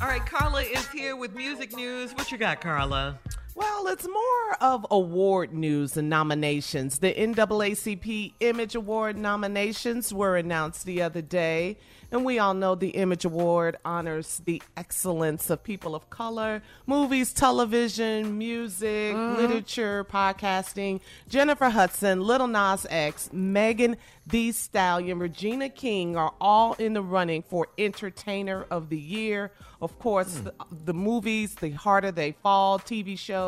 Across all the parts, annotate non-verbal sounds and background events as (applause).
All right, Carla is here with music news. What you got, Carla? Well, it's more of award news and nominations. The NAACP Image Award nominations were announced the other day, and we all know the Image Award honors the excellence of people of color, movies, television, music, mm-hmm. literature, podcasting. Jennifer Hudson, Lil Nas X, Megan Thee Stallion, Regina King are all in the running for Entertainer of the Year. Of course, hmm. the, the movies, The Harder They Fall TV show,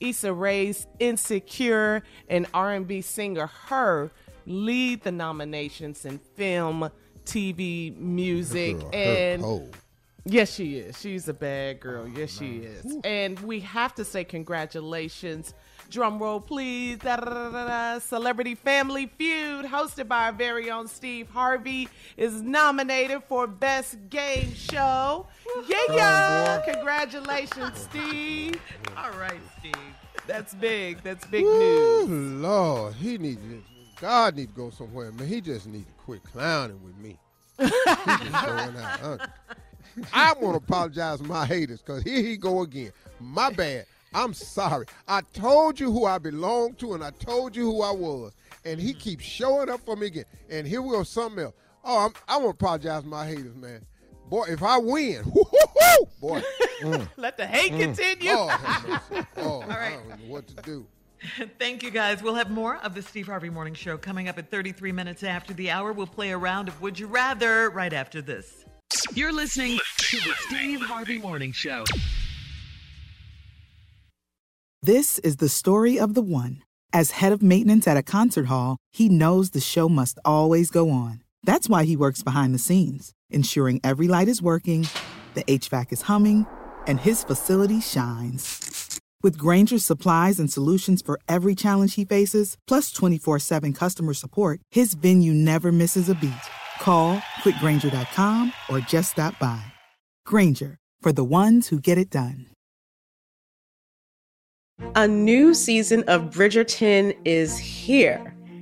Issa Rae's Insecure, and R&B singer H.E.R. lead the nominations in film, TV, music, Girl, her and pole. Yes, she is. She's a bad girl. Oh, yes, she is. And we have to say congratulations. Drum roll, please. Da, da, da. Celebrity Family Feud, hosted by our very own Steve Harvey, is nominated for Best Game Show. Yeah, yeah. Congratulations, Steve. All right, Steve. That's big. That's big Ooh, news. Lord, he needs to, God need to go somewhere, man. He just needs to quit clowning with me. I want to apologize to my haters because here he go again. My bad. I'm sorry. I told you who I belong to and I told you who I was. And he keeps showing up for me again. And here we go, something else. Oh, I'm, I want to apologize to my haters, man. Boy, if I win, (laughs) boy. mm, (laughs) Let the hate mm. continue. Lord have. Oh, (laughs) right. I don't know what to do. Thank you, guys. We'll have more of the Steve Harvey Morning Show coming up at 33 minutes after the hour. We'll play a round of Would You Rather right after this. You're listening to the Steve Harvey Morning Show. This is the story of the one. As head of maintenance at a concert hall, he knows the show must always go on. That's why he works behind the scenes, ensuring every light is working, the HVAC is humming, and his facility shines. With Grainger's supplies and solutions for every challenge he faces, plus 24 7 customer support, his venue never misses a beat. Call quickgranger.com or just stop by. Grainger, for the ones who get it done. A new season of Bridgerton is here.